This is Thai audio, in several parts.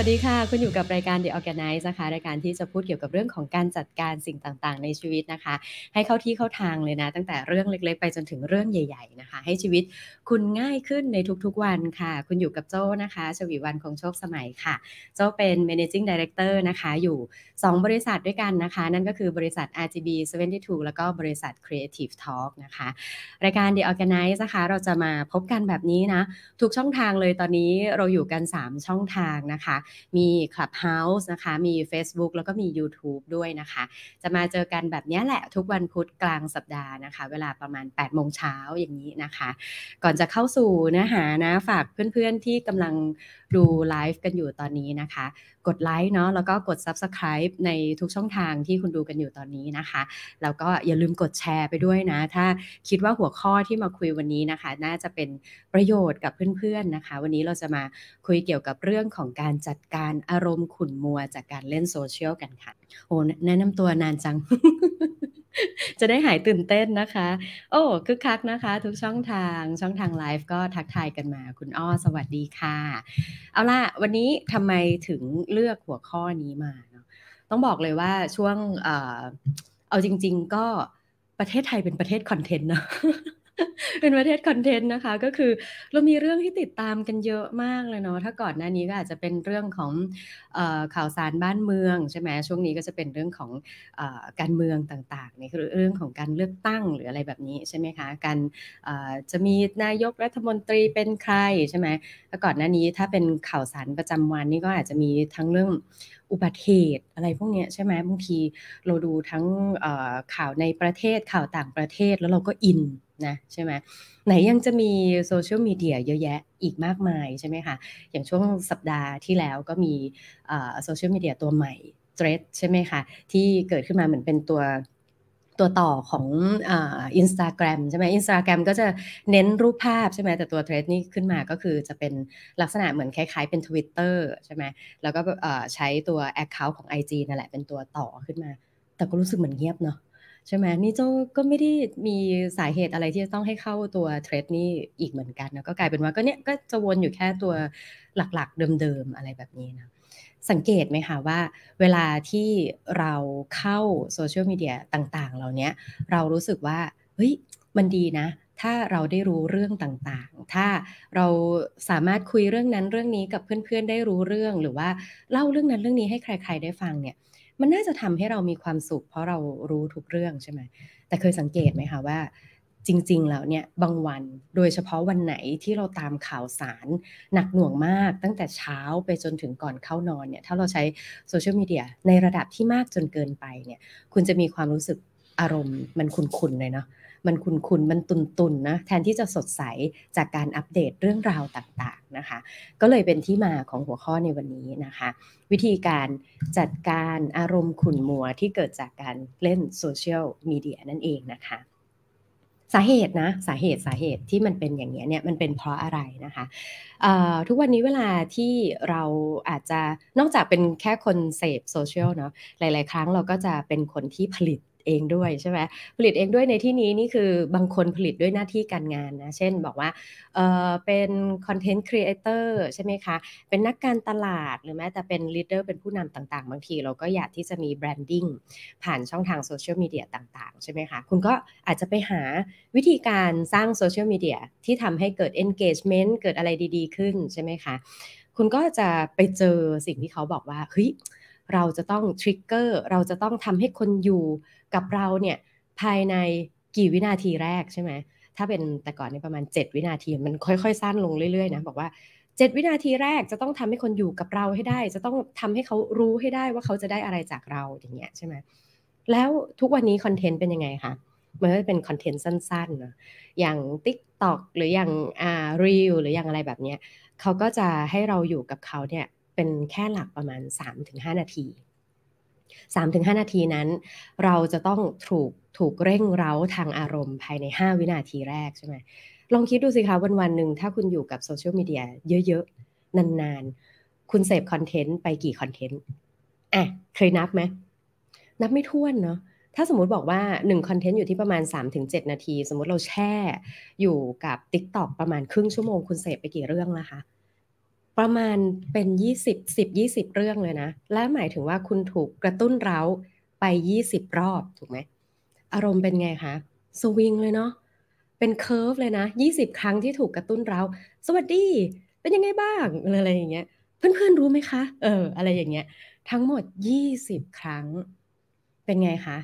วัสดีค่ะ คุณอยู่กับรายการ The Organize นะคะ รายการที่จะพูดเกี่ยวกับเรื่องของการจัดการสิ่งต่างๆ ในชีวิตนะคะ ให้เข้าที่เข้าทางเลยนะ ตั้งแต่เรื่องเล็ก ๆ ไปจนถึงเรื่องใหญ่ ๆ นะคะ ให้ชีวิตคุณง่ายขึ้นในทุกๆวันค่ะ คุณอยู่กับโจ้นะคะชวีวันคงโชคสมัยค่ะ โจ้เป็น managing director นะคะ อยู่ 2 บริษัทด้วยกันนะคะ นั่นก็คือบริษัท RGB 72 แล้วก็บริษัท Creative Talk นะคะ รายการ The Organize นะคะ เราจะมาพบกันแบบนี้นะ ทุกช่องทางเลยตอนนี้เราอยู่กัน 3 ช่องทางนะคะมี Clubhouse นะคะ มี Facebook แล้วก็มี YouTube ด้วยนะคะ จะมาเจอกันแบบนี้แหละทุกวันพุธกลางสัปดาห์นะคะ เวลาประมาณ 8 โมงเช้าอย่างนี้นะคะ ก่อนจะเข้าสู่เนื้อหานะ ฝากเพื่อนๆที่กำลังดูไลฟ์กันอยู่ตอนนี้นะคะ กดไลค์เนาะแล้วก็กด Subscribe ในทุกช่องทางที่คุณดูกันอยู่ตอนนี้นะคะ แล้วก็อย่าลืมกดแชร์ไปด้วยนะ ถ้าคิดว่าหัวข้อที่มาคุยวันนี้นะคะ น่าจะเป็นประโยชน์กับเพื่อนๆนะคะ วันนี้เราจะมาคุยเกี่ยวกับเรื่องของการจัดการอารมณ์ขุ่นมัวจากการเล่นโซเชียลกันค่ะโอ้แนะนำตัวนานจัง จะได้หายตื่นเต้นนะคะ โอ้คึกคักนะคะ ทุกช่องทางช่องทางไลฟ์ก็ทักทายกันมา คุณอ้อสวัสดีค่ะ เอาล่ะ วันนี้ทำไมถึงเลือกหัวข้อนี้มาเนาะต้องบอกเลยว่าช่วงเออเอาจริง ๆ ก็ประเทศไทยเป็นประเทศคอนเทนต์เนาะ เป็นประเทศคอนเทนต์นะคะ ก็คือเรามีเรื่องที่ติดตามกันเยอะมากเลยเนาะถ้าก่อนหน้านี้ก็อาจจะเป็นเรื่องของอข่าวสารบ้านเมืองใช่ไหมช่วงนี้ก็จะเป็นเรื่องของอการเมืองต่างๆนี่คือเรื่องของการเลือกตั้งหรืออะไรแบบนี้ใช่ไหมคะการจะมีนายกรัฐมนตรีเป็นใครใช่ไหมถ้าก่อนหน้านี้ถ้าเป็นข่าวสารประจำวันนี่ก็อาจจะมีทั้งเรื่องอุบัติเหตุอะไรพวกนี้ใช่ไหมบางทีเราดูทั้งข่าวในประเทศข่าวต่างประเทศแล้วเราก็อิน นะใช่ไหมไหนยังจะมีโซเชียลมีเดียเยอะแยะอีกมากมายใช่ไหมคะอย่างช่วงสัปดาห์ที่แล้วก็มีโซเชียลมีเดียตัวใหม่ t h r e a d ใช่ไหมคะที่เกิดขึ้นมาเหมือนเป็นตัวตัวต่อของอินสตาแกรมใช่ไหมอินสตาแกรมก็จะเน้นรูปภาพใช่ไหมแต่ตัวเทรดนี่ขึ้นมาก็คือจะเป็นลักษณะเหมือนคล้ายๆเป็น Twitter ใช่ไหมแล้วก็ใช้ตัว Account ของ IG นั่นแหละเป็นตัวต่อขึ้นมา แต่ก็รู้สึกเหมือนเงียบเนาะ ใช่ไหมนี่เจ้าก็ไม่ได้มีสาเหตุอะไรที่จะต้องให้เข้าตัวเทรดนี่อีกเหมือนกันนะก็กลายเป็นว่าก็เนี้ยก็จะวนอยู่แค่ตัวหลักๆเดิมๆอะไรแบบนี้นะสังเกตไหมคะว่าเวลาที่เราเข้าโซเชียลมีเดียต่างๆ เหล่านี้เรารู้สึกว่าเฮ้ยมันดีนะ ถ้าเราได้รู้เรื่องต่างๆ ถ้าเราสามารถคุยเรื่องนั้นเรื่องนี้กับเพื่อนๆได้รู้เรื่องหรือว่าเล่าเรื่องนั้นเรื่องนี้ให้ใคร ๆได้ฟังเนี่ย มันน่าจะทำให้เรามีความสุข เพราะเรารู้ทุกเรื่องใช่ไหมแต่เคยสังเกตไหมคะว่า จริง ๆ แล้วเนี่ยบางวันโดยเฉพาะวันไหนที่เราตามข่าวสารหนักหน่วงมาก ตั้งแต่เช้าไปจนถึงก่อนเข้านอนเนี่ยถ้าเราใช้โซเชียลมีเดียในระดับที่มากจนเกินไปเนี่ยคุณจะมีความรู้สึกอารมณ์มันคุนๆเลยเนาะ มันคุนคุนมันตุนตุนนะแทนที่จะสดใสจากการอัปเดตเรื่องราวต่างๆนะคะ ก็เลยเป็นที่มาของหัวข้อในวันนี้นะคะ วิธีการจัดการอารมณ์ขุ่นมัวที่เกิดจากการเล่นโซเชียลมีเดียนั่นเองนะคะสาเหตุนะสาเหตุสาเหตุที่มันเป็นอย่างนี้เนี่ยมันเป็นเพราะอะไรนะคะทุกวันนี้เวลาที่เราอาจจะนอกจากเป็นแค่คนเสพโซเชียลเนาะหลาย ๆ ครั้งเราก็จะเป็นคนที่ผลิต เองด้วยใช่ไหมผลิตเองด้วยในที่นี้นี่คือบางคนผลิตด้วยหน้าที่การงานนะเช่นบอกว่าเออเป็น content creator ใช่ไหมคะเป็นนักการตลาดหรือแม้แต่เป็น leader เป็นผู้นำต่างๆ บางทีเราก็อยากที่จะมี brandingผ่านช่องทางโซเชียลมีเดียต่างๆ ใช่ไหมคะ คุณก็อาจจะไปหาวิธีการสร้างโซเชียลมีเดียที่ทำให้เกิด engagement เกิดอะไรดีๆ ขึ้นใช่ไหมคะ คุณก็จะไปเจอสิ่งที่เขาบอกว่าเฮ้ยเราจะต้อง trigger เราจะต้องทำให้คนอยู่ กับเราเนี่ยภายในกี่วินาทีแรกใช่ไหมถ้าเป็นแต่ก่อนนี่ประมาณ 7 วินาทีมันค่อยๆสั้นลงเรื่อยๆนะบอกว่า 7 วินาทีแรกจะต้องทำให้คนอยู่กับเราให้ได้ จะต้องทำให้เขารู้ให้ได้ว่าเขาจะได้อะไรจากเราอย่างเงี้ยใช่ไหมแล้วทุกวันนี้คอนเทนต์เป็นยังไงคะมันก็เป็นคอนเทนต์สั้นๆนะอย่าง TikTok หรืออย่างอ่า Reel หรืออย่างอะไรแบบเนี้ยเขาก็จะให้เราอยู่กับเขาเนี่ยเป็นแค่หลักประมาณ 3-5 นาที 3-5 นาทีนั้น เราจะต้องถูกถูกเร่งเร้าทางอารมณ์ภายใน 5 วินาทีแรกใช่ไหมลองคิดดูสิคะวันวันหนึ่งถ้าคุณอยู่กับโซเชียลมีเดียเยอะๆ นานๆ คุณเสพคอนเทนต์ไปกี่คอนเทนต์อะเคยนับไหม นับไม่ถ้วนเนาะถ้าสมมติบอกว่า1คอนเทนต์อยู่ที่ประมาณ 3-7 นาที สมมติเราแช่อยู่กับ TikTok ประมาณครึ่งชั่วโมง คุณเสพไปกี่เรื่องล้วคะ ประมาณเป็น 20 10 20 เรื่องเลยนะ และหมายถึงว่าคุณถูกกระตุ้นเร้าไป 20 รอบถูกไหม อารมณ์เป็นไงคะ สวิงเลยเนาะ เป็นเคอร์ฟเลยนะ 20 ครั้งที่ถูกกระตุ้นเร้า สวัสดี เป็นยังไงบ้าง อะไรอย่างเงี้ย เพื่อนๆรู้ไหมคะ เออ อะไรอย่างเงี้ย ทั้งหมด 20 ครั้ง เป็นไงคะ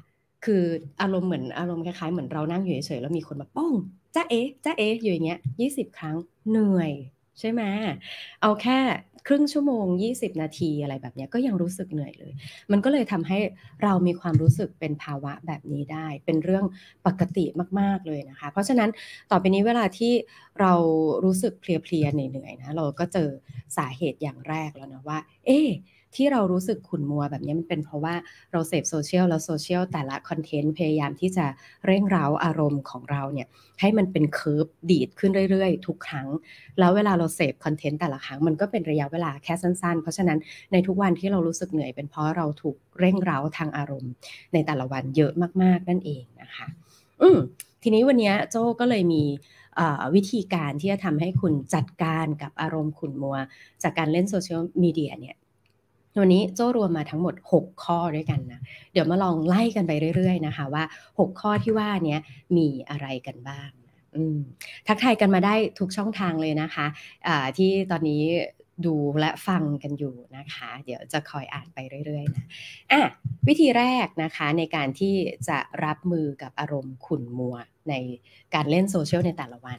คืออารมณ์เหมือนอารมณ์คล้ายๆเหมือนเรานั่งอยู่เฉยๆแล้วมีคนมาป้องจ้าเอ๊จ้าเอ๊อยู่อย่างเงี้ย 20 ครั้ง เหนื่อย ใช่ไหมเอาแค่ครึ่งชั่วโมง 20 นาทีอะไรแบบนี้ก็ยังรู้สึกเหนื่อยเลย มันก็เลยทำให้เรามีความรู้สึกเป็นภาวะแบบนี้ได้ เป็นเรื่องปกติมาก ๆ เลยนะคะ เพราะฉะนั้นต่อไปนี้เวลาที่เรารู้สึกเพลียๆเหนื่อยๆนะเราก็เจอสาเหตุอย่างแรกแล้วนะว่า เอ๊ ที่เรารู้สึกขุ่นมัวแบบนี้มันเป็นเพราะว่าเราเสพโซเชียลแล้วโซเชียลแต่ละคอนเทนต์พยายามที่จะเร่งเร้าอารมณ์ของเราเนี่ยให้มันเป็นเคิร์ฟดีดขึ้นเรื่อยๆ ทุกครั้ง แล้วเวลาเราเสพคอนเทนต์แต่ละครั้งมันก็เป็นระยะเวลาแค่สั้น ๆ เพราะฉะนั้นในทุกวันที่เรารู้สึกเหนื่อยเป็นเพราะเราถูกเร่งเร้าทางอารมณ์ ในแต่ละวันเยอะมากๆนั่นเองนะคะ อืมทีนี้วันนี้โจ้ก็เลยมีวิธีการที่จะทำให้คุณจัดการกับอารมณ์ขุ่นมัว จากการเล่นโซเชียลมีเดียเนี่ย วันนี้โจ้รวมมาทั้งหมด 6 ข้อด้วยกันนะ เดี๋ยวมาลองไล่กันไปเรื่อยๆนะคะว่า 6 ข้อที่ว่านี้มีอะไรกันบ้างทักทายกันมาได้ทุกช่องทางเลยนะคะะที่ตอนนี้ดูและฟังกันอยู่นะคะ เดี๋ยวจะคอยอ่านไปเรื่อยๆนะอะวิธีแรกนะคะในการที่จะรับมือกับอารมณ์ขุ่นมัวในการเล่นโซเชียลในแต่ละวัน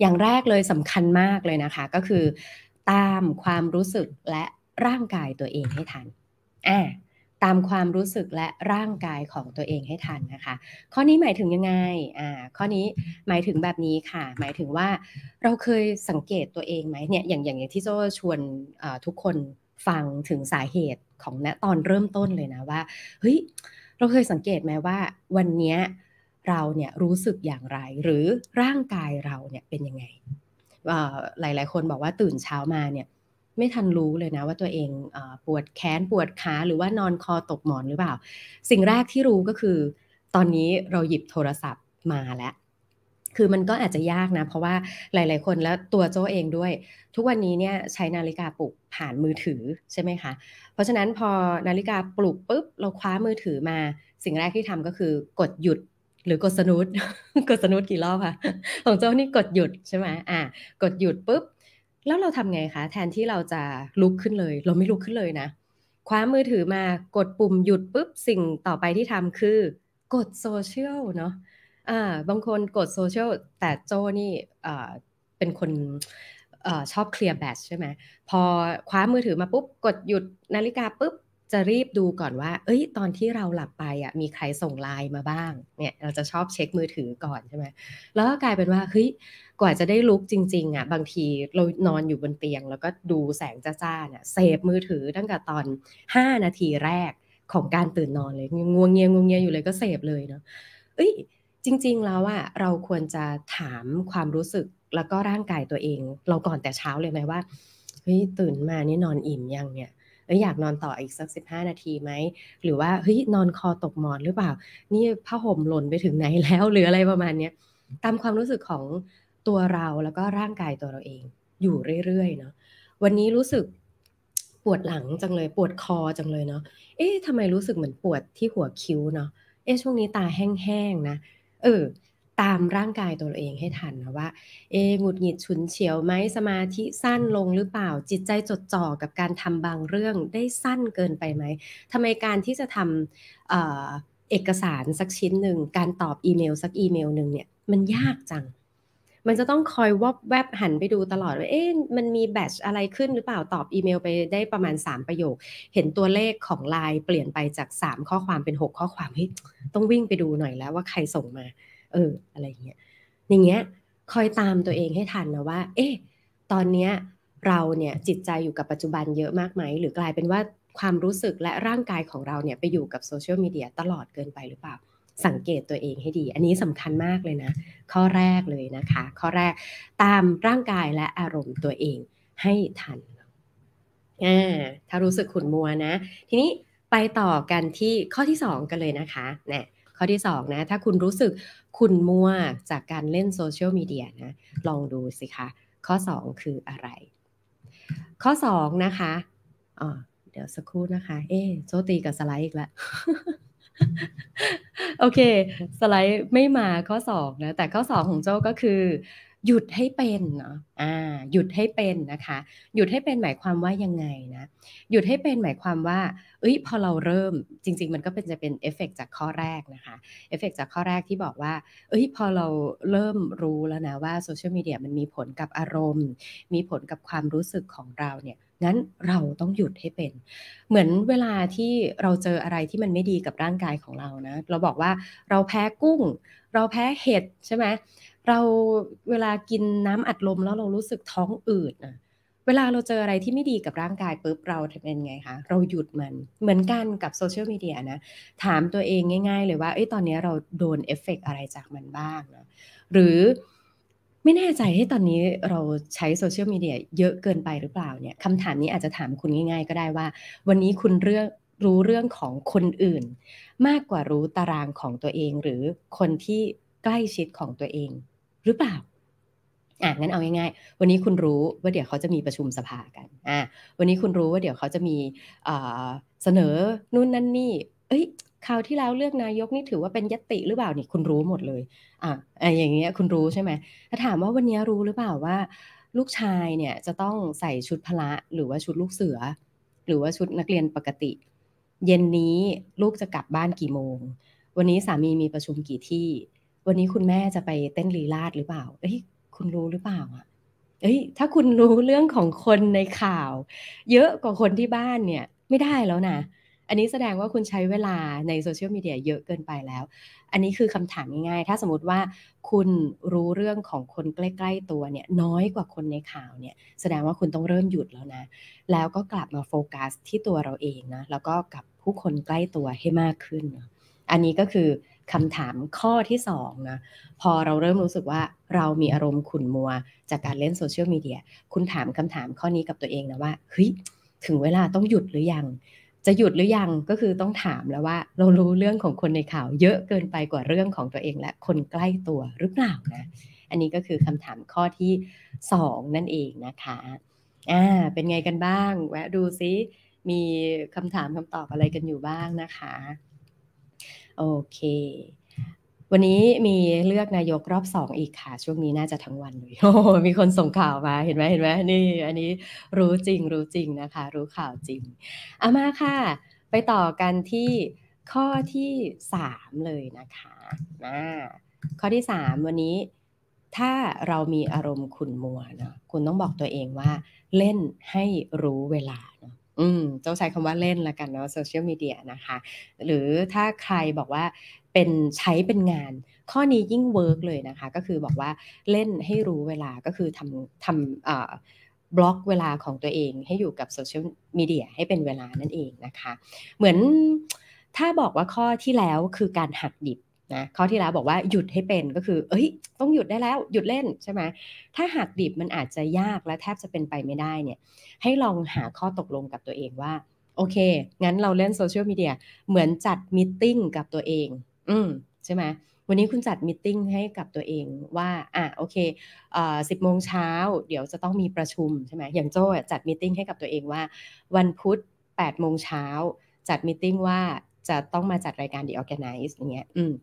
อย่างแรกเลยสำคัญมากเลยนะคะ ก็คือตามความรู้สึกและ ร่างกายตัวเองให้ทันอ่าตามความรู้สึกและร่างกายของตัวเองให้ทันนะคะ ข้อนี้หมายถึงยังไงอ่าข้อนี้หมายถึงแบบนี้ค่ะ หมายถึงว่าเราเคยสังเกตตัวเองไหมเนี่ยอย่างอย่างอย่างที่โจชวนทุกคนฟังถึงสาเหตุของณตอนเริ่มต้นเลยนะว่าเฮ้ยเราเคยสังเกตไหมว่าวันนี้เราเนี่ยรู้สึกอย่างไร หรือร่างกายเราเนี่ยเป็นยังไงหลาย ๆ คนบอกว่าตื่นเช้ามาเนี่ย ไม่ทันรู้เลยนะว่าตัวเองอปวดแขนปวดขาหรือว่านอนคอตกหมอนหรือเปล่า สิ่งแรกที่รู้ก็คือ ตอนนี้เราหยิบโทรศัพท์มาแล้วคือมันก็อาจจะยากนะ เพราะว่าหลาย ๆ คนแล้วตัวโจเองด้วย ทุกวันนี้เนี่ยใช้นาฬิกาปลุกผ่านมือถือใช่ไหมคะ เพราะฉะนั้นพอนาฬิกาปลุกปุ๊บเราคว้ามือถือมา สิ่งแรกที่ทำก็คือกดหยุดหรือกดสนุดกดสนุดกี่รอบคะของโจนี่กดหยุดใช่ไหมอ่ากดหยุดปุ๊บ แล้วเราทำไงคะ แทนที่เราจะลุกขึ้นเลย เราไม่ลุกขึ้นเลยนะคว้ามือถือมากดปุ่มหยุดปุ๊บสิ่งต่อไปที่ทำคือกดโซเชียลเนาะอ่าบางคนกดโซเชียลแต่โจนี่อ่าเป็นคนอชอบเคลียร์แบตใช่ไหมพอคว้ามือถือมาปุ๊บ กดหยุดนาฬิกาปุ๊บ จะรีบดูก่อนว่า เอ้ย ตอนที่เราหลับไปอะ มีใครส่งไลน์มาบ้าง เนี่ย เราจะชอบเช็คมือถือก่อนใช่ไหม แล้วก็กลายเป็นว่า เฮ้ย กว่าจะได้ลุกจริง ๆ อะ บางทีเรานอนอยู่บนเตียง แล้วก็ดูแสงจ้าๆเนี่ยเสพมือถือตั้งแต่ตอน 5 นาทีแรกของการตื่นนอนเลยงวงเงียงวงเงียอยู่เลยก็เสพเลยเนาะ เอ้ย จริง ๆ แล้วอะ เราควรจะถามความรู้สึกแล้วก็ร่างกายตัวเอง เราก่อนแต่เช้าเลยไหมว่า เฮ้ย ตื่นมานี่นอนอิ่มยังเนี่ย เอยอยากนอนต่ออีกสักสิบห้านาทีไหม หรือว่าเฮ้ยนอนคอตกหมอนหรือเปล่า นี่ผ้าห่มหล่นไปถึงไหนแล้วหรืออะไรประมาณนี้ตามความรู้สึกของตัวเราแล้วก็ร่างกายตัวเราเอง อยู่เรื่อยๆเนาะวันนี้รู้สึกปวดหลังจังเลยปวดคอจังเลยเนาะเอ๊ะทำไมรู้สึกเหมือนปวดที่หัวคิ้วเนาะเอ๊ะช่วงนี้ตาแห้งๆนะเออ ตามร่างกายตัวเองให้ทันนะว่า เอหงุดหงิดฉุนเฉียวไหมสมาธิสั้นลงหรือเปล่า จิตใจจดจ่อกับการทำบางเรื่องได้สั้นเกินไปไหมทำไมการที่จะทำเเอกสารสักชิ้นหนึ่ง การตอบอีเมลสักอีเมลหนึ่งเนี่ยมันยากจัง มันจะต้องคอยวบแวบหันไปดูตลอดว่าเอ๊ะมันมีแบตอะไรขึ้นหรือเปล่าตอบอีเมลไปได้ประมาณ 3 ประโยค เห็นตัวเลขของไลน์เปลี่ยนไปจาก 3 ข้อความเป็น 6 ข้อความเฮ้ยต้องวิ่งไปดูหน่อยแล้วว่าใครส่งมา เอออะไรเงี้ยอย่างเงี้ยคอยตามตัวเองให้ทันนะว่า เอ๊ะตอนเนี้ยเราเนี่ยจิตใจอยู่กับปัจจุบันเยอะมากไหม หรือกลายเป็นว่าความรู้สึกและร่างกายของเราเนี่ยไปอยู่กับโซเชียลมีเดียตลอดเกินไปหรือเปล่า สังเกตตัวเองให้ดี อันนี้สำคัญมากเลยนะ ข้อแรกเลยนะคะ ข้อแรกตามร่างกายและอารมณ์ตัวเองให้ทันอ่าถ้ารู้สึกขุ่นมัวนะ ทีนี้ไปต่อกันที่ข้อที่ 2 กันเลยนะคะเนี่ย ข้อที่2นะถ้าคุณรู้สึกคุณมัวจากการเล่นโซเชียลมีเดียนะลองดูสิคะ ข้อ 2 คืออะไร ข้อ 2 นะคะอ๋อเดี๋ยวสักครู่นะคะ เอ๊โจตีกับสไลด์อีกแล้วโอเค สไลด์ไม่มาข้อ 2 นะ แต่ข้อ 2 ของโจก็คือ หยุดให้เป็นเนาะอ่าหยุดให้เป็นนะคะ หยุดให้เป็นหมายความว่ายังไงนะ หยุดให้เป็นหมายความว่า เอ้ย พอเราเริ่มจริง ๆ มันก็เป็นจะเป็นเอฟเฟกจากข้อแรกนะคะ เอฟเฟกจากข้อแรกที่บอกว่า เอ้ย พอเราเริ่มรู้แล้วนะว่าโซเชียลมีเดียมันมีผลกับอารมณ์ มีผลกับความรู้สึกของเราเนี่ยงั้นเราต้องหยุดให้เป็น เหมือนเวลาที่เราเจออะไรที่มันไม่ดีกับร่างกายของเรานะ เราบอกว่าเราแพ้กุ้ง เราแพ้เห็ดใช่ไหม เราเวลากินน้ำอัดลมแล้วเรารู้สึกท้องอืดนะเวลาเราเจออะไรที่ไม่ดีกับร่างกายปุ๊บเราเป็นไงคะเราหยุดมันเหมือนกันกับโซเชียลมีเดียนะถามตัวเองง่าย ๆ เลยว่าเอ้ยตอนนี้เราโดนเอฟเฟกอะไรจากมันบ้างนะหรือไม่แน่ใจให้ตอนนี้เราใช้โซเชียลมีเดียเยอะเกินไปหรือเปล่าเนี่ยคำถามนี้อาจจะถามคุณง่าย ๆ ก็ได้ว่า วันนี้คุณเรื่องรู้เรื่องของคนอื่น มากกว่ารู้ตารางของตัวเอง หรือคนที่ใกล้ชิดของตัวเอง หรือเปล่าอะงั้นเอาง่ายๆ วันนี้คุณรู้ว่าเดี๋ยวเขาจะมีประชุมสภากันอะวันนี้คุณรู้ว่าเดี๋ยวเขาจะมีเสนอนู่นนั่นนี่ เอ้ยคราวที่แล้วเลือกนายกนี่ถือว่าเป็นยติหรือเปล่านี่คุณรู้หมดเลยอะอย่างเงี้ยคุณรู้ใช่ไหมถ้าถามว่าวันนี้รู้หรือเปล่าว่า ลูกชายเนี่ยจะต้องใส่ชุดพละหรือว่าชุดลูกเสือ หรือว่าชุดนักเรียนปกติ เย็นนี้ลูกจะกลับบ้านกี่โมง วันนี้สามีมีประชุมกี่ที่ วันนี้คุณแม่จะไปเต้นลีลาดหรือเปล่า เอ้ย คุณรู้หรือเปล่าอะเอ้ย ถ้าคุณรู้เรื่องของคนในข่าว เยอะกว่าคนที่บ้านเนี่ย ไม่ได้แล้วนะ อันนี้แสดงว่าคุณใช้เวลาในโซเชียลมีเดียเยอะเกินไปแล้ว อันนี้คือคำถามง่ายๆ ถ้าสมมติว่าคุณรู้เรื่องของคนใกล้ ๆ ตัวเนี่ยน้อยกว่าคนในข่าวเนี่ย แสดงว่าคุณต้องเริ่มหยุดแล้วนะ แล้วก็กลับมาโฟกัสที่ตัวเราเองนะ แล้วก็กับผู้คนใกล้ตัวให้มากขึ้น อันนี้ก็คือ คำถามข้อที่สองนะพอเราเริ่มรู้สึกว่าเรามีอารมณ์ขุ่นมัว จากการเล่นโซเชียลมีเดียคุณถามคำถามข้อนี้กับตัวเองนะว่าเฮ้ยถึงเวลาต้องหยุดหรือยัง จะหยุดหรือยังก็คือต้องถามแล้วว่าเรารู้เรื่องของคนในข่าว เยอะเกินไปกว่าเรื่องของตัวเอง และคนใกล้ตัวหรือเปล่านะอันนี้ก็คือคำถามข้อที่สองนั่นเองนะคะอ่าเป็นไงกันบ้าง แวะดูซิมีคำถามคำตอบอะไรกันอยู่บ้างนะคะ โอเค วันนี้มีเลือกนายกรอบสองอีกค่ะ ช่วงนี้น่าจะทั้งวันเลยโอ้มีคนส่งข่าวมาเห็นไหมเห็นไหมนี่ อันนี้รู้จริงรู้จริงนะคะ รู้ข่าวจริงเอามาค่ะ ไปต่อกันที่ข้อที่สามเลยนะคะนะข้อที่สามวันนี้ถ้าเรามีอารมณ์ขุ่นมัวเนาะคุณต้องบอกตัวเองว่าเล่นให้รู้เวลาเนาะ อืมต้องใช้คำว่าเล่นละกันเนาะโซเชียลมีเดียนะคะ หรือถ้าใครบอกว่าเป็นใช้เป็นงานข้อนี้ยิ่ง work เลยนะคะ ก็คือบอกว่าเล่นให้รู้เวลาก็คือทำทำบล็อกเวลาของตัวเองให้อยู่กับโซเชียลมีเดียให้เป็นเวลานั่นเองนะคะ เหมือนถ้าบอกว่าข้อที่แล้วคือการหักดิบ นะข้อที่แล้วบอกว่าหยุดให้เป็นก็คือ เอ้ย ต้องหยุดได้แล้วหยุดเล่นใช่ไหมถ้าหักดิบมันอาจจะยากและแทบจะเป็นไปไม่ได้เนี่ย ให้ลองหาข้อตกลงกับตัวเองว่า โอเค งั้นเราเล่นโซเชียลมีเดียเหมือนจัดมิ팅กับตัวเอง อืมใช่ไหมวันนี้คุณจัดมิ팅ให้กับตัวเองว่า อ่ะโอเคอ่าสิบโมงเช้าเดี๋ยวจะต้องมีประชุมใช่ไหมอย่างโจ้จัดมิ팅ให้กับตัวเองว่า วันพุธแปดโมงเช้าจัดมิ팅ว่าจะต้องมาจัดรายการ The Organize อย่างเงี้ย อืม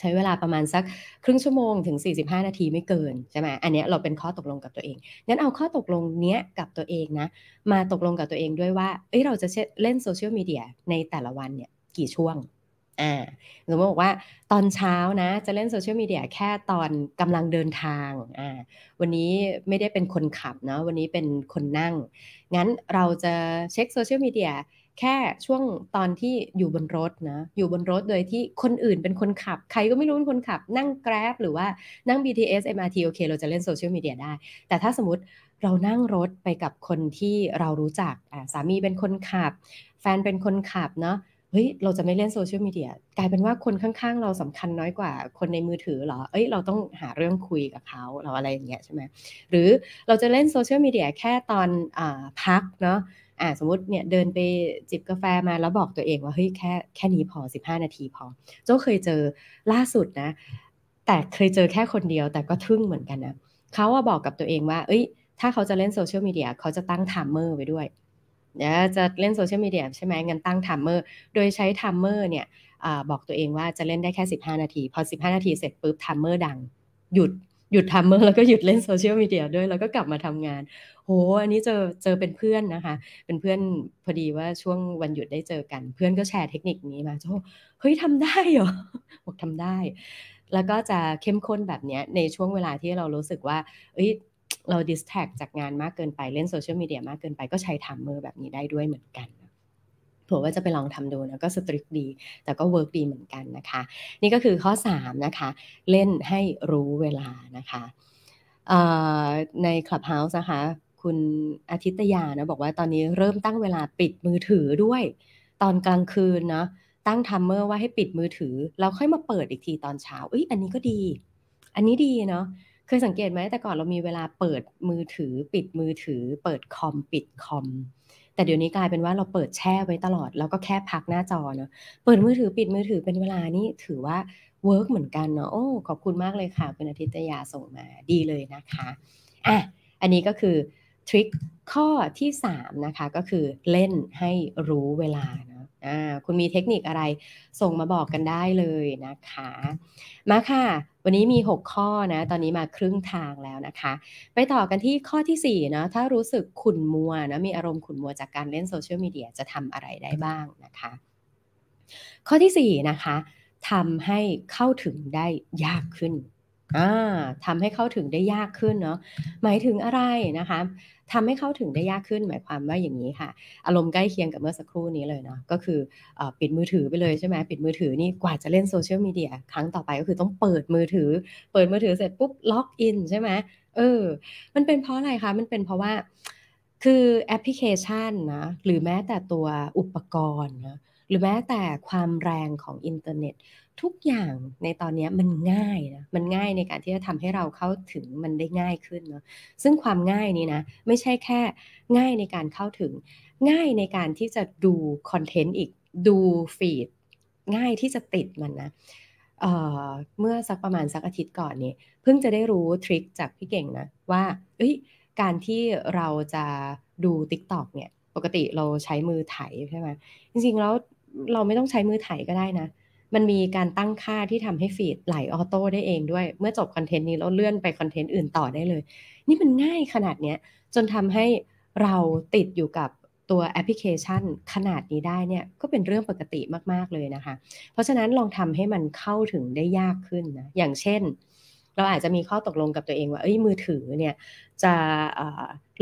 ใช้เวลาประมาณสักครึ่งชั่วโมงถึง 45 นาทีไม่เกินใช่ไหมอันนี้เราเป็นข้อตกลงกับตัวเอง งั้นเอาข้อตกลงเนี้ยกับตัวเองนะ มาตกลงกับตัวเองด้วยว่า เอ้ยเราจะเล่นโซเชียลมีเดียในแต่ละวันเนี่ยกี่ช่วง อ่าสมมติบอกว่าตอนเช้านะจะเล่นโซเชียลมีเดียแค่ตอนกำลังเดินทาง อ่า วันนี้ไม่ได้เป็นคนขับเนาะ วันนี้เป็นคนนั่ง งั้นเราจะเช็คโซเชียลมีเดีย แค่ช่วงตอนที่อยู่บนรถนะอยู่บนรถโดยที่คนอื่นเป็นคนขับ ใครก็ไม่รู้เป็นคนขับ นั่ง Grab หรือว่านั่ง BTS MRT โอเค เราจะเล่นโซเชียลมีเดียได้ แต่ถ้าสมมติเรานั่งรถไปกับคนที่เรารู้จักสามีเป็นคนขับ แฟนเป็นคนขับเนาะเฮ้ยเราจะไม่เล่นโซเชียลมีเดียกลายเป็นว่าคนข้างๆ เราสำคัญน้อยกว่าคนในมือถือเหรอ เอ้ยเราต้องหาเรื่องคุยกับเขาเราอะไรอย่างเงี้ยใช่ไหมหรือเราจะเล่นโซเชียลมีเดียแค่ตอนอพักเนาะ อ่าสมมติเนี่ยเดินไปจิบกาแฟมาแล้วบอกตัวเองว่าเฮ้ยแค่แค่นี้พอ 15 นาทีพอ โจ้เคยเจอล่าสุดนะ แต่เคยเจอแค่คนเดียวแต่ก็ทึ่งเหมือนกันนะเขาอะบอกกับตัวเองว่า เอ้ย ถ้าเขาจะเล่นโซเชียลมีเดียเขาจะตั้ง timer ไว้ด้วยเดี๋ยวจะเล่นโซเชียลมีเดียใช่ไหมงั้นตั้ง timer โดยใช้ timer เนี่ยอบอกตัวเองว่าจะเล่นได้แค่ 15 นาที พอ 15 นาทีเสร็จปุ๊บ timer ดังหยุด หยุด timer แล้วก็หยุดเล่นโซเชียลมีเดียด้วยแล้วก็กลับมาทำงาน โหอันนี้เจอเจอเป็นเพื่อนนะคะ เป็นเพื่อนพอดีว่าช่วงวันหยุดได้เจอกัน เพื่อนก็แชร์เทคนิคนี้มาโจ้เฮ้ยทำได้เหรอบอกทำได้ แล้วก็จะเข้มข้นแบบนี้ในช่วงเวลาที่เรารู้สึกว่า เอ้ยเรา distract จากงานมากเกินไปเล่นโซเชียลมีเดียมากเกินไปก็ใช้ timer แบบนี้ได้ด้วยเหมือนกัน เผื่อว่าจะไปลองทำดูนะก็ strict ดี แต่ก็ work ดีเหมือนกันนะคะ นี่ก็คือข้อ 3 นะคะ เล่นให้รู้เวลานะคะใน Clubhouse นะคะ คุณอาทิตยานะบอกว่าตอนนี้เริ่มตั้งเวลาปิดมือถือด้วย ตอนกลางคืนนะตั้ง timer ว่าให้ปิดมือถือ แล้วค่อยมาเปิดอีกทีตอนเช้าเอ้ยอันนี้ก็ดี อันนี้ดีเนาะเคยสังเกตไหมแต่ก่อนเรามีเวลาเปิดมือถือ ปิดมือถือ เปิดคอมปิดคอม แต่เดี๋ยวนี้กลายเป็นว่าเราเปิดแช่ไว้ตลอด แล้วก็แค่พักหน้าจอเนาะเปิดมือถือปิดมือถือเป็นเวลานี่ถือว่า work เหมือนกันเนาะโอ้ขอบคุณมากเลยค่ะคุณอาทิตยาส่งมาดีเลยนะคะอะอันนี้ก็คือทริคข้อที่3นะคะก็คือเล่นให้รู้เวลานะอ่า คุณมีเทคนิคอะไรส่งมาบอกกันได้เลยนะคะ มาค่ะ วันนี้มี 6 ข้อนะ ตอนนี้มาครึ่งทางแล้วนะคะ ไปต่อกันที่ข้อที่4นะถ้ารู้สึกขุ่นมัวนะมีอารมณ์ขุ่นมัวจากการเล่นโซเชียลมีเดียจะทำอะไรได้บ้างนะคะ ข้อที่4นะคะทำให้เข้าถึงได้ยากขึ้น ทำให้เข้าถึงได้ยากขึ้นเนาะหมายถึงอะไรนะคะทำให้เข้าถึงได้ยากขึ้น หมายความว่าอย่างนี้ค่ะ อารมณ์ใกล้เคียงกับเมื่อสักครู่นี้เลยเนาะก็คืออปิดมือถือไปเลยใช่ไหมปิดมือถือนี่กว่าจะเล่นโซเชียลมีเดียครั้งต่อไปก็คือต้องเปิดมือถือ เปิดมือถือเสร็จปุ๊บล็อกอินใช่ไหมเออ มันเป็นเพราะอะไรคะมันเป็นเพราะว่าคือแอปพลิเคชันนะหรือแม้แต่ตัวอุปกรณ์นะหรือแม้แต่ความแรงของอินเทอร์เน็ต ทุกอย่างในตอนนี้มันง่ายนะมันง่ายในการที่จะทำให้เราเข้าถึงมันได้ง่ายขึ้นเนาะซึ่งความง่ายนี้นะไม่ใช่แค่ง่ายในการเข้าถึง ง่ายในการที่จะดูคอนเทนต์อีกดูฟีดง่ายที่จะติดมันนะเเมื่อสักประมาณสักอาทิตย์ก่อนนี่เพิ่งจะได้รู้ทริคจากพี่เก่งนะว่าเอ้ยการที่เราจะดู TikTok เนี่ยปกติเราใช้มือไถใช่ไหมจริงๆแล้วเราไม่ต้องใช้มือไถก็ได้นะ มันมีการตั้งค่าที่ทำให้ feed ไหล auto ได้เองด้วย เมื่อจบคอนเทนต์นี้แล้วเลื่อนไปคอนเทนต์อื่นต่อได้เลย นี่มันง่ายขนาดเนี้ยจนทำให้เราติดอยู่กับตัวแอปพลิเคชันขนาดนี้ได้เนี่ยก็เป็นเรื่องปกติมาก ๆ เลยนะคะ เพราะฉะนั้นลองทำให้มันเข้าถึงได้ยากขึ้นนะ อย่างเช่น เราอาจจะมีข้อตกลงกับตัวเองว่าเอ้ยมือถือเนี่ยจะ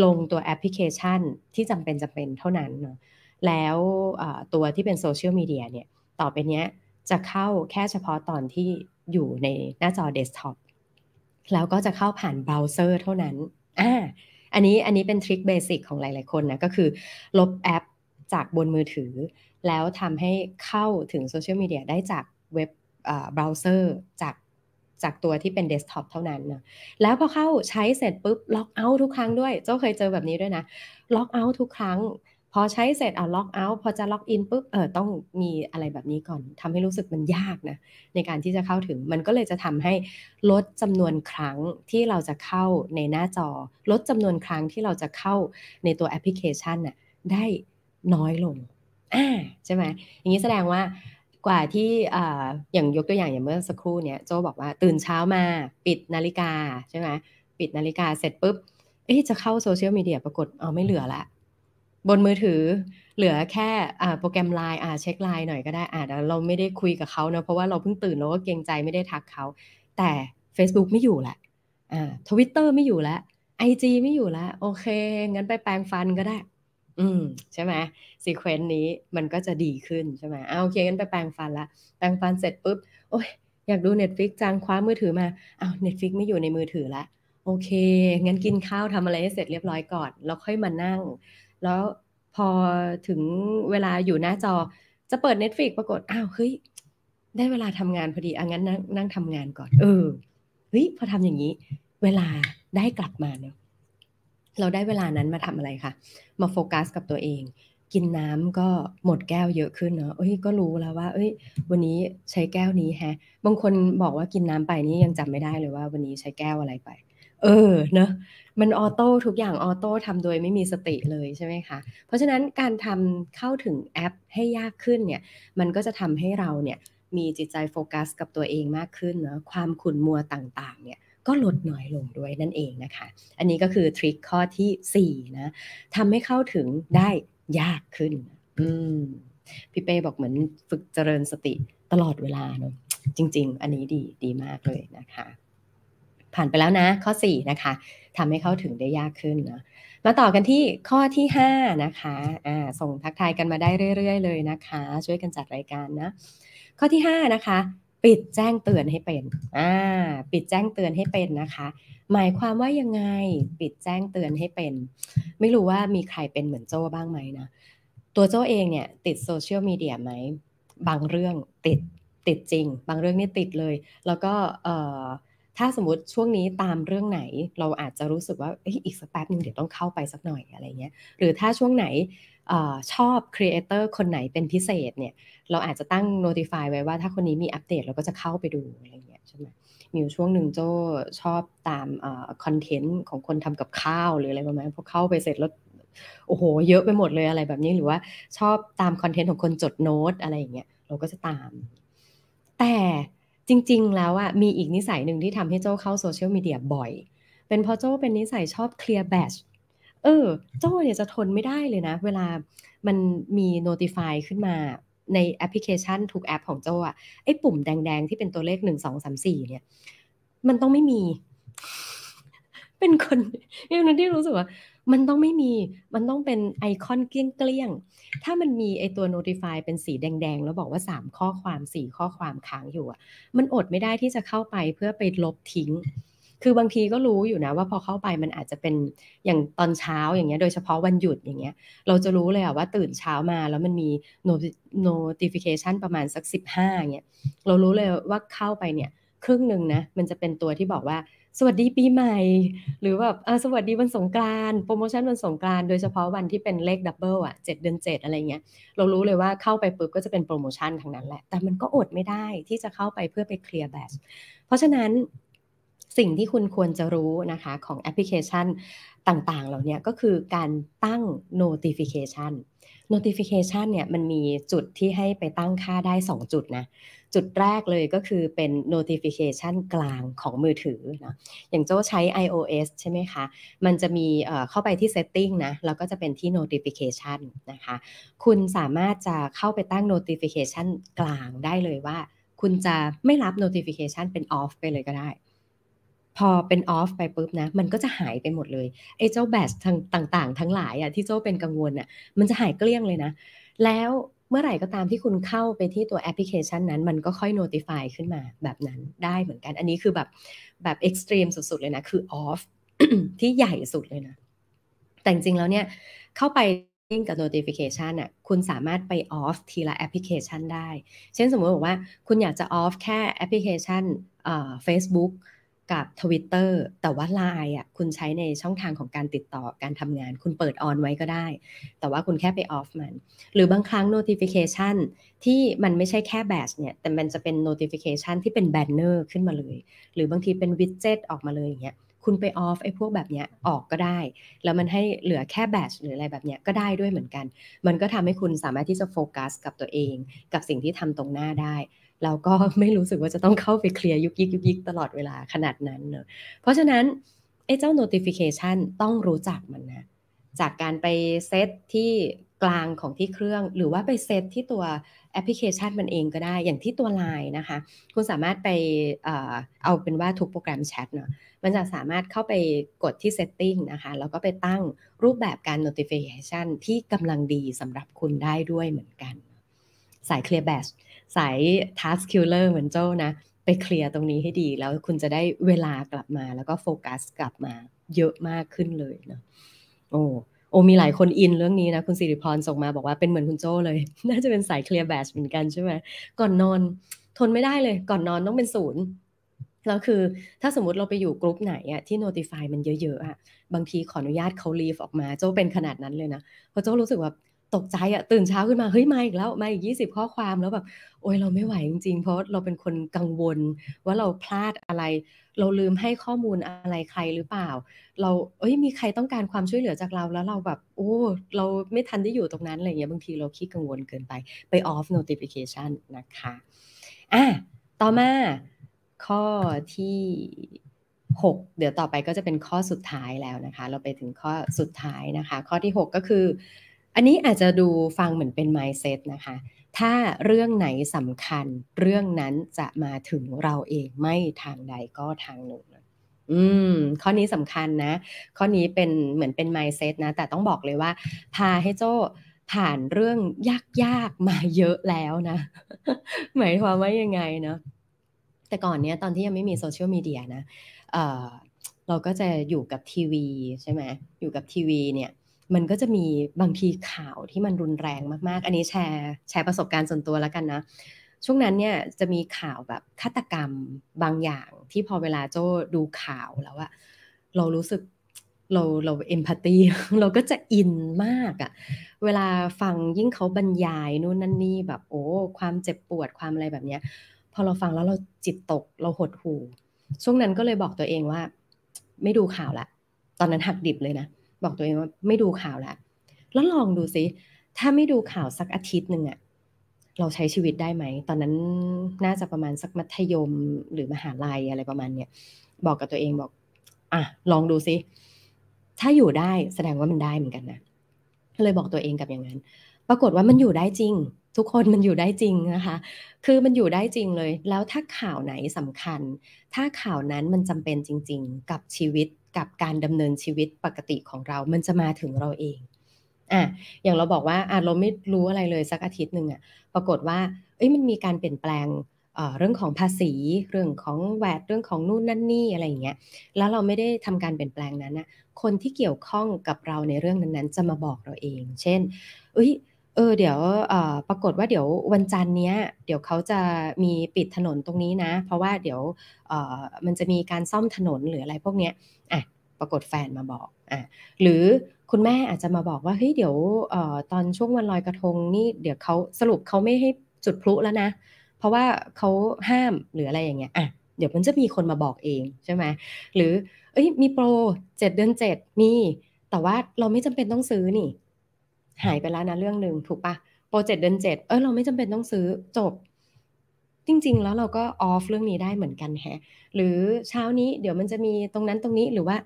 ลงตัวแอปพลิเคชันที่จำเป็นจำเป็นเท่านั้นเนาะแล้วตัวที่เป็นโซเชียลมีเดียเนี่ยต่อไปเนี้ย จะเข้าแค่เฉพาะตอนที่อยู่ในหน้าจอเดสก์ท็อปแล้วก็จะเข้าผ่านเบราว์เซอร์เท่านั้นอ่าอันนี้อันนี้เป็นทริค basic ของหลาย ๆ คนนะก็คือลบแอปจากบนมือถือ แล้วทำให้เข้าถึงโซเชียลมีเดียได้จากเว็บเบราว์เซอร์จากจากตัวที่เป็นเดสก์ท็อปเท่านั้นนะแล้วพอเข้าใช้เสร็จปุ๊บ log out ทุกครั้งด้วย โจ้เคยเจอแบบนี้ด้วยนะ log out ทุกครั้ง อใช้เสร็จอะ log out พอจะ log in ปุ๊บเออต้องมีอะไรแบบนี้ก่อนทำให้รู้สึกมันยากนะในการที่จะเข้าถึงมันก็เลยจะทำให้ลดจำนวนครั้งที่เราจะเข้าในหน้าจอ ลดจำนวนครั้งที่เราจะเข้าในตัวแอปพลิเคชันน่ะได้น้อยลงอ่าใช่ไหมอย่างนี้แสดงว่ากว่าที่ออย่างยกตัวอย่างอย่างเมื่อสักครู่เนี้ยโจบอกว่าตื่นเช้ามาปิดนาฬิกาใช่ไหมปิดนาฬิกาเสร็จปุ๊บเอ๊จะเข้าโซเชียลมีเดียปรากฏเอาไม่เหลือละ บนมือถือเหลือแค่โปรแกรมไลน์เช็คไลน์หน่อยก็ได้อ่าเราไม่ได้คุยกับเขาเนะเพราะว่าเราเพิ่งตื่นเราก็เกรงใจไม่ได้ทักเขา แต่ Facebook ไม่อยู่แหละอ่าทวิตเตอร์ไม่อยู่แล้วไอจีไม่อยู่แล้ว โอเค งั้นไปแปลงฟันก็ได้ อืม ใช่ไหมซีเควนต์นี้มันก็จะดีขึ้นใช่ไหมเอาโอเค งั้นไปแปลงฟันละแปลงฟันเสร็จปุ๊บ โอ้ยอยากดู Netflix จังคว้ามือถือมาเอาว Netflix ไม่อยู่ในมือถือละโอเค งั้นกินข้าวทำอะไรให้เสร็จเรียบร้อยก่อน แล้วค่อยมานั่ง แล้วพอถึงเวลาอยู่หน้าจอจะเปิด Netflix ปรากฏอ้าวเฮ้ยได้เวลาทำงานพอดีอะงั้นนั่งนั่งทำงานก่อน เออเฮ้ยพอทำอย่างนี้ เวลาได้กลับมาเนาะเราได้เวลานั้นมาทำอะไรคะมาโฟกัสกับตัวเอง กินน้ำก็หมดแก้วเยอะขึ้นเนาะเอ้ยก็รู้แล้วว่า เอ้ย วันนี้ใช้แก้วนี้แฮะ บางคนบอกว่ากินน้ำไปนี่ยังจำไม่ได้เลยว่า วันนี้ใช้แก้วอะไรไป เออเนาะ มัน auto ทุกอย่าง auto ทำโดยไม่มีสติเลยใช่ไหมคะ เพราะฉะนั้นการทำเข้าถึงแอปให้ยากขึ้นเนี่ยมันก็จะทำให้เราเนี่ยมีจิตใจโฟกัสกับตัวเองมากขึ้นเนาะความขุ่นมัวต่างๆเนี่ยก็ลดน้อยลงด้วยนั่นเองนะคะ อันนี้ก็คือทริคข้อที่4นะทำให้เข้าถึงได้ยากขึ้น อืมพี่เป้บอกเหมือนฝึกเจริญสติตลอดเวลาเนาะจริง ๆ อันนี้ดีดีมากเลยนะคะ ผ่านไปแล้วนะ ข้อ 4 นะคะทำให้เข้าถึงได้ยากขึ้นนะมาต่อกันที่ข้อที่ 5 นะคะอ่าส่งทักทายกันมาได้เรื่อย ๆ เลยนะคะ ช่วยกันจัดรายการนะ ข้อที่ 5 นะคะ ปิดแจ้งเตือนให้เป็นอ่าปิดแจ้งเตือนให้เป็นนะคะ หมายความว่ายังไงปิดแจ้งเตือนให้เป็น ไม่รู้ว่ามีใครเป็นเหมือนโจ้บ้างไหมนะตัวโจ้เองเนี่ยติดโซเชียลมีเดียไหมบางเรื่องติดติดจริง บางเรื่องนี่ติดเลย แล้วก็เถ้าสมมติช่วงนี้ตามเรื่องไหน เราอาจจะรู้สึกว่าอีกสักแป๊บนึงเดี๋ยวต้องเข้าไปสักหน่อยอะไรเงี้ยหรือถ้าช่วงไหนอชอบ creator คนไหนเป็นพิเศษเนี่ยเราอาจจะตั้ง notify ไว้ว่าถ้าคนนี้มีอัปเดตเราก็จะเข้าไปดูอะไรเงี้ยใช่ไหมมีช่วงหนึ่งโจ้ชอบตามคอนเทนต์ของคนทำกับข้าวหรืออะไรประมาณพอเข้าไปเสร็จแล้วโอ้โห เยอะไปหมดเลยอะไรแบบนี้หรือว่าชอบตามคอนเทนต์ของคนจดโน้ตอะไรอย่างเงี้ยเราก็จะตาม แต่ จริง ๆ แล้วอะมีอีกนิสัยหนึ่งที่ทำให้โจ้เข้าโซเชียลมีเดียบ่อย เป็นเพราะโจ้เป็นนิสัยชอบเคลียร์แบชเออ โจ้เนี่ยจะทนไม่ได้เลยนะ เวลามันมี notify ขึ้นมาในแอปพลิเคชันทุกแอปของโจ้อะไอ้ปุ่มแดง ๆ ที่เป็นตัวเลขหนึ่งสองสามสี่เนี่ย มันต้องไม่มี เป็นคนอย่างนั้นที่รู้สึกว่า มันต้องไม่มี มันต้องเป็นไอคอนเกลี้ยง ถ้ามันมีไอตัว notify เป็นสีแดง ๆ แล้วบอกว่า 3 ข้อความ 4 ข้อความค้างอยู่อะมันอดไม่ได้ที่จะเข้าไปเพื่อไปลบทิ้ง คือบางทีก็รู้อยู่นะว่าพอเข้าไปมันอาจจะเป็นอย่างตอนเช้าอย่างเงี้ยโดยเฉพาะวันหยุดอย่างเงี้ย เราจะรู้เลยอะว่าตื่นเช้ามาแล้วมันมี notification ประมาณสักสิบห้าเงี้ยเรารู้เลยว่าเข้าไปเนี่ยครึ่งหนึ่งนะมันจะเป็นตัวที่บอกว่า สวัสดีปีใหม่ หรือแบบสวัสดีวันสงกรานต์โปรโมชั่นวันสงกรานต์โดยเฉพาะวันที่เป็นเลขดับเบิลอะเจ็ดเดือนเจ็ดอะไรเงี้ยเรารู้เลยว่าเข้าไปปุ๊บก็จะเป็นโปรโมชั่นทั้งนั้นแหละ แต่มันก็อดไม่ได้ที่จะเข้าไปเพื่อไปเคลียร์แบชเพราะฉะนั้นสิ่งที่คุณควรจะรู้นะคะของแอปพลิเคชันต่างๆ เหล่านี้ก็คือการตั้ง notification notification เนี่ยมันมีจุดที่ให้ไปตั้งค่าได้ 2 จุดนะ จุดแรกเลยก็คือเป็น notification กลางของมือถือนะอย่างโจ้ใช้ iOS ใช่ไหมคะ มันจะมีเข้าไปที่ setting นะ แล้วก็จะเป็นที่ notification นะคะ คุณสามารถจะเข้าไปตั้ง notification กลางได้เลยว่า คุณจะไม่รับ notification เป็น off ไปเลยก็ได้ พอเป็นออฟไปปุ๊บนะ มันก็จะหายไปหมดเลย ไอ้เจ้าแบชต่างๆ ทั้งหลายอะที่เจ้าเป็นกังวลอะมันจะหายเกลี้ยงเลยนะ แล้ว เมื่อไหร่ก็ตามที่คุณเข้าไปที่ตัวแอปพลิเคชันนั้น มันก็ค่อย notify ขึ้นมาแบบนั้นได้เหมือนกัน อันนี้คือแบบแบบ extreme สุดๆเลยนะ คือ off ที่ใหญ่สุดเลยนะ แต่จริงๆแล้วเนี่ย เข้าไปกับ notification อะคุณสามารถไป off ทีละแอปพลิเคชันได้ เช่นสมมติบอกว่าคุณอยากจะ off แค่แอปพลิเคชันเอ่อ Facebook กับ Twitter แต่ว่า Line อะคุณใช้ในช่องทางของการติดต่อการทำงาน คุณเปิด on ไว้ก็ได้ แต่ว่าคุณแค่ไป off มัน หรือบางครั้ง notification ที่มันไม่ใช่แค่แบชเนี่ย แต่มันจะเป็น notification ที่เป็น banner ขึ้นมาเลย หรือบางทีเป็นวิดเจ็ตออกมาเลยอย่างเงี้ยคุณไปออฟไอ้พวกแบบเนี้ยออกก็ได้ แล้วมันให้เหลือแค่แบชหรืออะไรแบบเนี้ยก็ได้ด้วยเหมือนกัน มันก็ทำให้คุณสามารถที่จะโฟกัสกับตัวเอง กับสิ่งที่ทำตรงหน้าได้ เราก็ไม่รู้สึกว่าจะต้องเข้าไปเคลียร์ยุกยิกยุกยิกตลอดเวลาขนาดนั้นเนอะเพราะฉะนั้นไอ้เจ้า notification ต้องรู้จักมันนะ จากการไปเซตที่กลางของที่เครื่อง หรือว่าไปเซตที่ตัวแอปพลิเคชันมันเองก็ได้ อย่างที่ตัว Line นะคะ คุณสามารถไปเอาเป็นว่าทุกโปรแกรมแชทเนาะ มันจะสามารถเข้าไปกดที่ setting นะคะ แล้วก็ไปตั้งรูปแบบการ notification ที่กำลังดีสำหรับคุณได้ด้วยเหมือนกัน สาย clear batch สาย task killer เหมือนโจ้นะ ไปเคลียร์ตรงนี้ให้ดี แล้วคุณจะได้เวลากลับมาแล้วก็โฟกัสกลับมาเยอะมากขึ้นเลยเนาะโอ้โอ้มีหลายคนอินเรื่องนี้นะ คุณสิริพรส่งมาบอกว่าเป็นเหมือนคุณโจ้เลย น่าจะเป็นสายเคลียร์แบชเหมือนกันใช่ไหมก่อนนอนทนไม่ได้เลย ก่อนนอนต้องเป็นศูนย์แล้วคือถ้าสมมติเราไปอยู่กลุ่มไหนอะที่ notify มันเยอะๆอะบางทีขออนุญาตเขาลีฟออกมา โจ้เป็นขนาดนั้นเลยนะเพราะโจ้รู้สึกแบบ ตกใจอะตื่นเช้าขึ้นมาเฮ้ยมาอีกแล้วมาอีก 20 ข้อความแล้วแบบโอ๊ยเราไม่ไหวจริงๆ เพราะเราเป็นคนกังวล ว่าเราพลาดอะไร เราลืมให้ข้อมูลอะไรใครหรือเปล่า เราเอ้ยมีใครต้องการความช่วยเหลือจากเราแล้วเราแบบโอ้เราไม่ทันได้อยู่ตรงนั้นอะไรเงี้ยบางทีเราคิดกังวลเกินไปไป off notification นะคะอะต่อมาข้อที่ 6 เดี๋ยวต่อไปก็จะเป็นข้อสุดท้ายแล้วนะคะ เราไปถึงข้อสุดท้ายนะคะ ข้อที่ 6 ก็คือ อันนี้อาจจะดูฟังเหมือนเป็น mindset นะคะ ถ้าเรื่องไหนสำคัญ เรื่องนั้นจะมาถึงเราเองไม่ทางใดก็ทางหนึ่งอืม ข้อนี้สำคัญนะ ข้อนี้เป็นเหมือนเป็น mindset นะ แต่ต้องบอกเลยว่า พาให้โจ้ผ่านเรื่องยากๆมาเยอะแล้วนะ หมายความว่ายังไงเนาะแต่ก่อนเนี้ยตอนที่ยังไม่มีโซเชียลมีเดียนะเเราก็จะอยู่กับทีวีใช่ไหมอยู่กับทีวีเนี่ย มันก็จะมีบางทีข่าวที่มันรุนแรงมากๆ อันนี้แชร์แชร์ประสบการณ์ส่วนตัวแล้วกันนะ ช่วงนั้นเนี่ยจะมีข่าวแบบฆาตกรรมบางอย่างที่พอเวลาโจ้ดูข่าวแล้วอะเรารู้สึกเราเราเอมพัตตีเราก็จะอินมากอะเวลาฟังยิ่งเขาบรรยายนู่นนั่นนี่แบบโอ้ความเจ็บปวดความอะไรแบบเนี้ย พอเราฟังแล้วเราจิตตกเราหดหู่ช่วงนั้นก็เลยบอกตัวเองว่า ไม่ดูข่าวละ ตอนนั้นหักดิบเลยนะ บอกตัวเองว่าไม่ดูข่าวละแล้วลองดูสิถ้าไม่ดูข่าวสักอาทิตย์หนึ่งอะเราใช้ชีวิตได้ไหม ตอนนั้นน่าจะประมาณสักมัธยมหรือมหาลัยอะไรประมาณเนี้ยบอกกับตัวเองบอก อะลองดูสิถ้าอยู่ได้แสดงว่ามันได้เหมือนกันนะเลยบอกตัวเองกับอย่างนั้น ปรากฏว่ามันอยู่ได้จริง ทุกคนมันอยู่ได้จริงนะคะ คือมันอยู่ได้จริงเลย แล้วถ้าข่าวไหนสำคัญ ถ้าข่าวนั้นมันจำเป็นจริง ๆ กับชีวิต กับการดำเนินชีวิตปกติของเรา มันจะมาถึงเราเองอะอย่างเราบอกว่าอะเราไม่รู้อะไรเลยสักอาทิตย์หนึ่งอะปรากฏว่าเอ้ยมันมีการเปลี่ยนแปลงเรื่องของภาษีเรื่องของแวดเรื่องของนู่นนั่นนี่อะไรอย่างเงี้ยแล้วเราไม่ได้ทำการเปลี่ยนแปลงนั้นนะคนที่เกี่ยวข้องกับเราในเรื่องนั้นๆ จะมาบอกเราเอง เช่น เอ้ย เออเดี๋ยวปรากฏว่าเดี๋ยววันจันทร์เนี้ยเดี๋ยวเขาจะมีปิดถนนตรงนี้นะ เพราะว่าเดี๋ยวมันจะมีการซ่อมถนนหรืออะไรพวกเนี้ยอะปรากฏแฟนมาบอกอะหรือคุณแม่อาจจะมาบอกว่าเฮ้ยเดี๋ยวตอนช่วงวันลอยกระทงนี่เดี๋ยวเขาสรุปเขาไม่ให้จุดพลุแล้วนะ เพราะว่าเขาห้ามหรืออะไรอย่างเงี้ยอะเดี๋ยวมันจะมีคนมาบอกเองใช่ไหมหรือเอ้ยมีโปรเจ็ดเดือนเจ็ดมี แต่ว่าเราไม่จำเป็นต้องซื้อนี่ หายไปแล้วนะเรื่องหนึ่งถูกปะโปรเจกต์เดือนเจ็ดเออเราไม่จำเป็นต้องซื้อจบ จริง ๆ แล้วเราก็ออฟเรื่องนี้ได้เหมือนกันแฮะ หรือเช้านี้เดี๋ยวมันจะมีตรงนั้นตรงนี้หรือว่า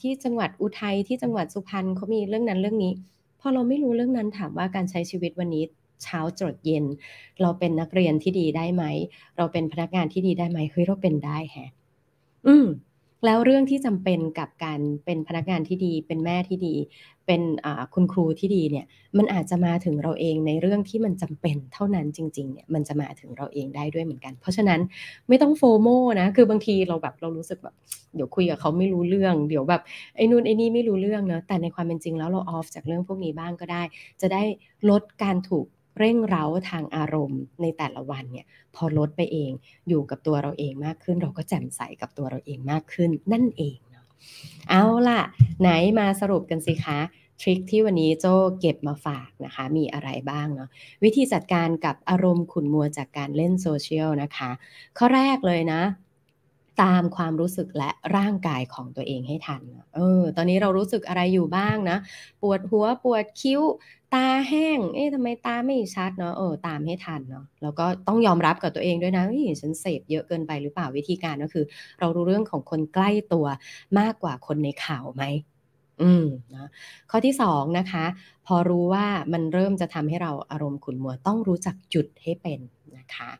ที่จังหวัดอุทัยที่จังหวัดสุพรรณเขามีเรื่องนั้นเรื่องนี้พอเราไม่รู้เรื่องนั้นถามว่าการใช้ชีวิตวันนี้เช้าจดเย็น เราเป็นนักเรียนที่ดีได้ไหม เราเป็นพนักงานที่ดีได้ไหมเฮ้ยเราเป็นได้แฮะ อืม แล้วเรื่องที่จำเป็นกับการเป็นพนักงานที่ดี เป็นแม่ที่ดี เป็นคุณครูที่ดีเนี่ยมันอาจจะมาถึงเราเองในเรื่องที่มันจำเป็นเท่านั้นจริงๆเนี่ยมันจะมาถึงเราเองได้ด้วยเหมือนกัน เพราะฉะนั้นไม่ต้องโฟโมนะคือบางทีเราแบบเรารู้สึกแบบเดี๋ยวคุยกับเขาไม่รู้เรื่อง เดี๋ยวแบบไอ้นู่นไอ้นี่ไม่รู้เรื่องเนะแต่ในความเป็นจริงแล้วเราออฟจากเรื่องพวกนี้บ้างก็ได้ จะได้ลดการถูก เร่งเร้าทางอารมณ์ในแต่ละวันเนี่ยพอลดไปเองอยู่กับตัวเราเองมากขึ้น เราก็แจ่มใสกับตัวเราเองมากขึ้นนั่นเองเนาะเอาล่ะ ไหนมาสรุปกันสิคะทริคที่วันนี้โจเก็บมาฝากนะคะ มีอะไรบ้างเนาะวิธีจัดการกับอารมณ์ขุนมัวจากการเล่นโซเชียลนะคะ ข้อแรกเลยนะ ตามความรู้สึกและร่างกายของตัวเองให้ทัน เออ ตอนนี้เรารู้สึกอะไรอยู่บ้างนะ ปวดหัวปวดคิ้ว ตาแห้ง เอ๊ะทำไมตาไม่ชัดเนาะ เออ ตามให้ทันเนาะ แล้วก็ต้องยอมรับกับตัวเองด้วยนะเฮ้ยฉันเสพเยอะเกินไปหรือเปล่าวิธีการก็คือ เรารู้เรื่องของคนใกล้ตัวมากกว่าคนในข่าวไหมอืมนะข้อที่สองนะคะ พอรู้ว่ามันเริ่มจะทำให้เราอารมณ์ขุ่นมัวต้องรู้จักจุดให้เป็นนะคะ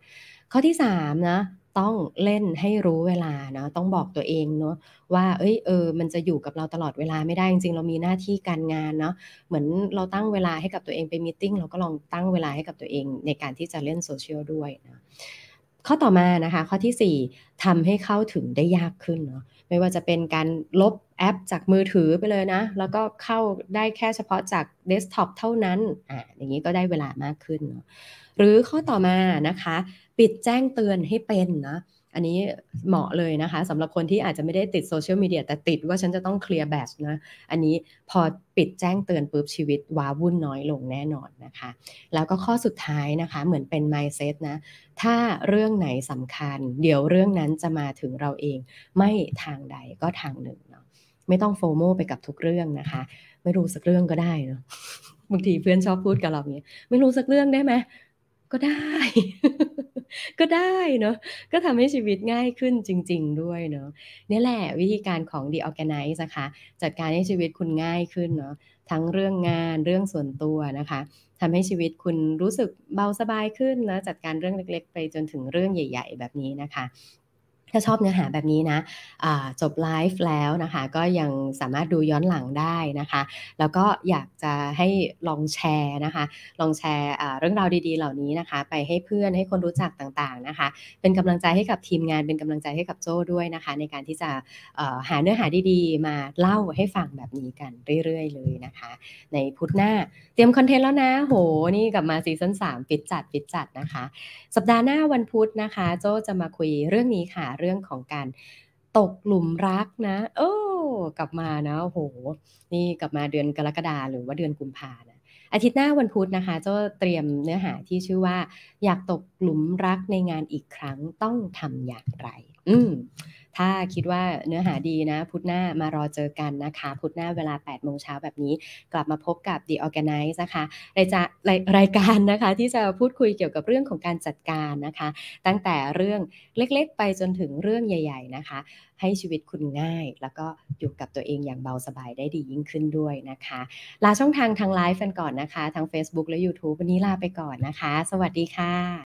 ข้อที่สามนะ ต้องเล่นให้รู้เวลาเนาะต้องบอกตัวเองเนาะว่า เอ้ยเออ มันจะอยู่กับเราตลอดเวลาไม่ได้จริงๆ เรามีหน้าที่การงานเนาะเหมือนเราตั้งเวลาให้กับตัวเองไปมีติ้งเราก็ลองตั้งเวลาให้กับตัวเองในการที่จะเล่นโซเชียลด้วยนะข้อต่อมานะคะ ข้อที่ 4ทำให้เข้าถึงได้ยากขึ้นเนาะไม่ว่าจะเป็นการลบแอปจากมือถือไปเลยนะ แล้วก็เข้าได้แค่เฉพาะจากเดสก์ท็อปเท่านั้นอ่าอย่างนี้ก็ได้เวลามากขึ้นเนาะหรือข้อต่อมานะคะ ปิดแจ้งเตือนให้เป็นนะอันนี้เหมาะเลยนะคะสำหรับคนที่อาจจะไม่ได้ติดโซเชียลมีเดียแต่ติดว่าฉันจะต้องเคลียร์ badge นะ อันนี้พอปิดแจ้งเตือนปุ๊บชีวิตว้าวุ่นน้อยลงแน่นอนนะคะ แล้วก็ข้อสุดท้ายนะคะ เหมือนเป็น mindset นะ ถ้าเรื่องไหนสำคัญ เดี๋ยวเรื่องนั้นจะมาถึงเราเอง ไม่ทางใดก็ทางหนึ่งเนาะไม่ต้องโฟโมไปกับทุกเรื่องนะคะ ไม่รู้สักเรื่องก็ได้เนาะบางทีเพื่อนชอบพูดกับเราเนี้ยไม่รู้สักเรื่องได้ไหม ก็ได้ ก็ได้เนาะก็ทำให้ชีวิตง่ายขึ้นจริง ๆ ด้วยเนาะนี่แหละวิธีการของ The Organize นะคะจัดการให้ชีวิตคุณง่ายขึ้นเนาะทั้งเรื่องงานเรื่องส่วนตัวนะคะทำให้ชีวิตคุณรู้สึกเบาสบายขึ้นนะจัดการเรื่องเล็ก ๆ ไปจนถึงเรื่องใหญ่ ๆ แบบนี้นะคะ ถ้าชอบเนื้อหาแบบนี้นะจบไลฟ์แล้วนะคะก็ยังสามารถดูย้อนหลังได้นะคะ แล้วก็อยากจะให้ลองแชร์นะคะ ลองแชร์เรื่องราวดีๆ เหล่านี้นะคะ ไปให้เพื่อนให้คนรู้จักต่างๆนะคะ เป็นกำลังใจให้กับทีมงานเป็นกำลังใจให้กับโจ้ด้วยนะคะ ในการที่จะหาเนื้อหาดีๆ มาเล่าให้ฟังแบบนี้กันเรื่อยๆ เลยนะคะ ในพุธหน้าเตรียมคอนเทนต์แล้วนะโหนี่กลับมาซีซั่น3ปิดจัดปิดจัดนะคะ สัปดาห์หน้าวันพุธนะคะ โจ้จะมาคุยเรื่องนี้ค่ะเรื่องของการตกหลุมรักนะ โอ้กลับมานะโห นี่กลับมาเดือนกรกฎาหรือว่าเดือนกุมภานะอาทิตย์หน้าวันพุธนะคะจะเตรียมเนื้อหาที่ชื่อว่า อยากตกหลุมรักในงานอีกครั้งต้องทำอย่างไร อืม ถ้าคิดว่าเนื้อหาดีนะ พุธหน้ามารอเจอกันนะคะ พุธหน้าเวลา 8 โมงเช้าแบบนี้ กลับมาพบกับ The Organize นะคะรายจะรายการนะคะที่จะพูดคุยเกี่ยวกับเรื่องของการจัดการนะคะ ตั้งแต่เรื่องเล็กๆ ไปจนถึงเรื่องใหญ่ ๆ นะคะ ให้ชีวิตคุณง่าย แล้วก็อยู่กับตัวเองอย่างเบาสบายได้ดียิ่งขึ้นด้วยนะคะ ลาช่องทางทางไลฟ์กันก่อนนะคะ ทาง Facebook และ YouTube วันนี้ลาไปก่อนนะคะ สวัสดีค่ะ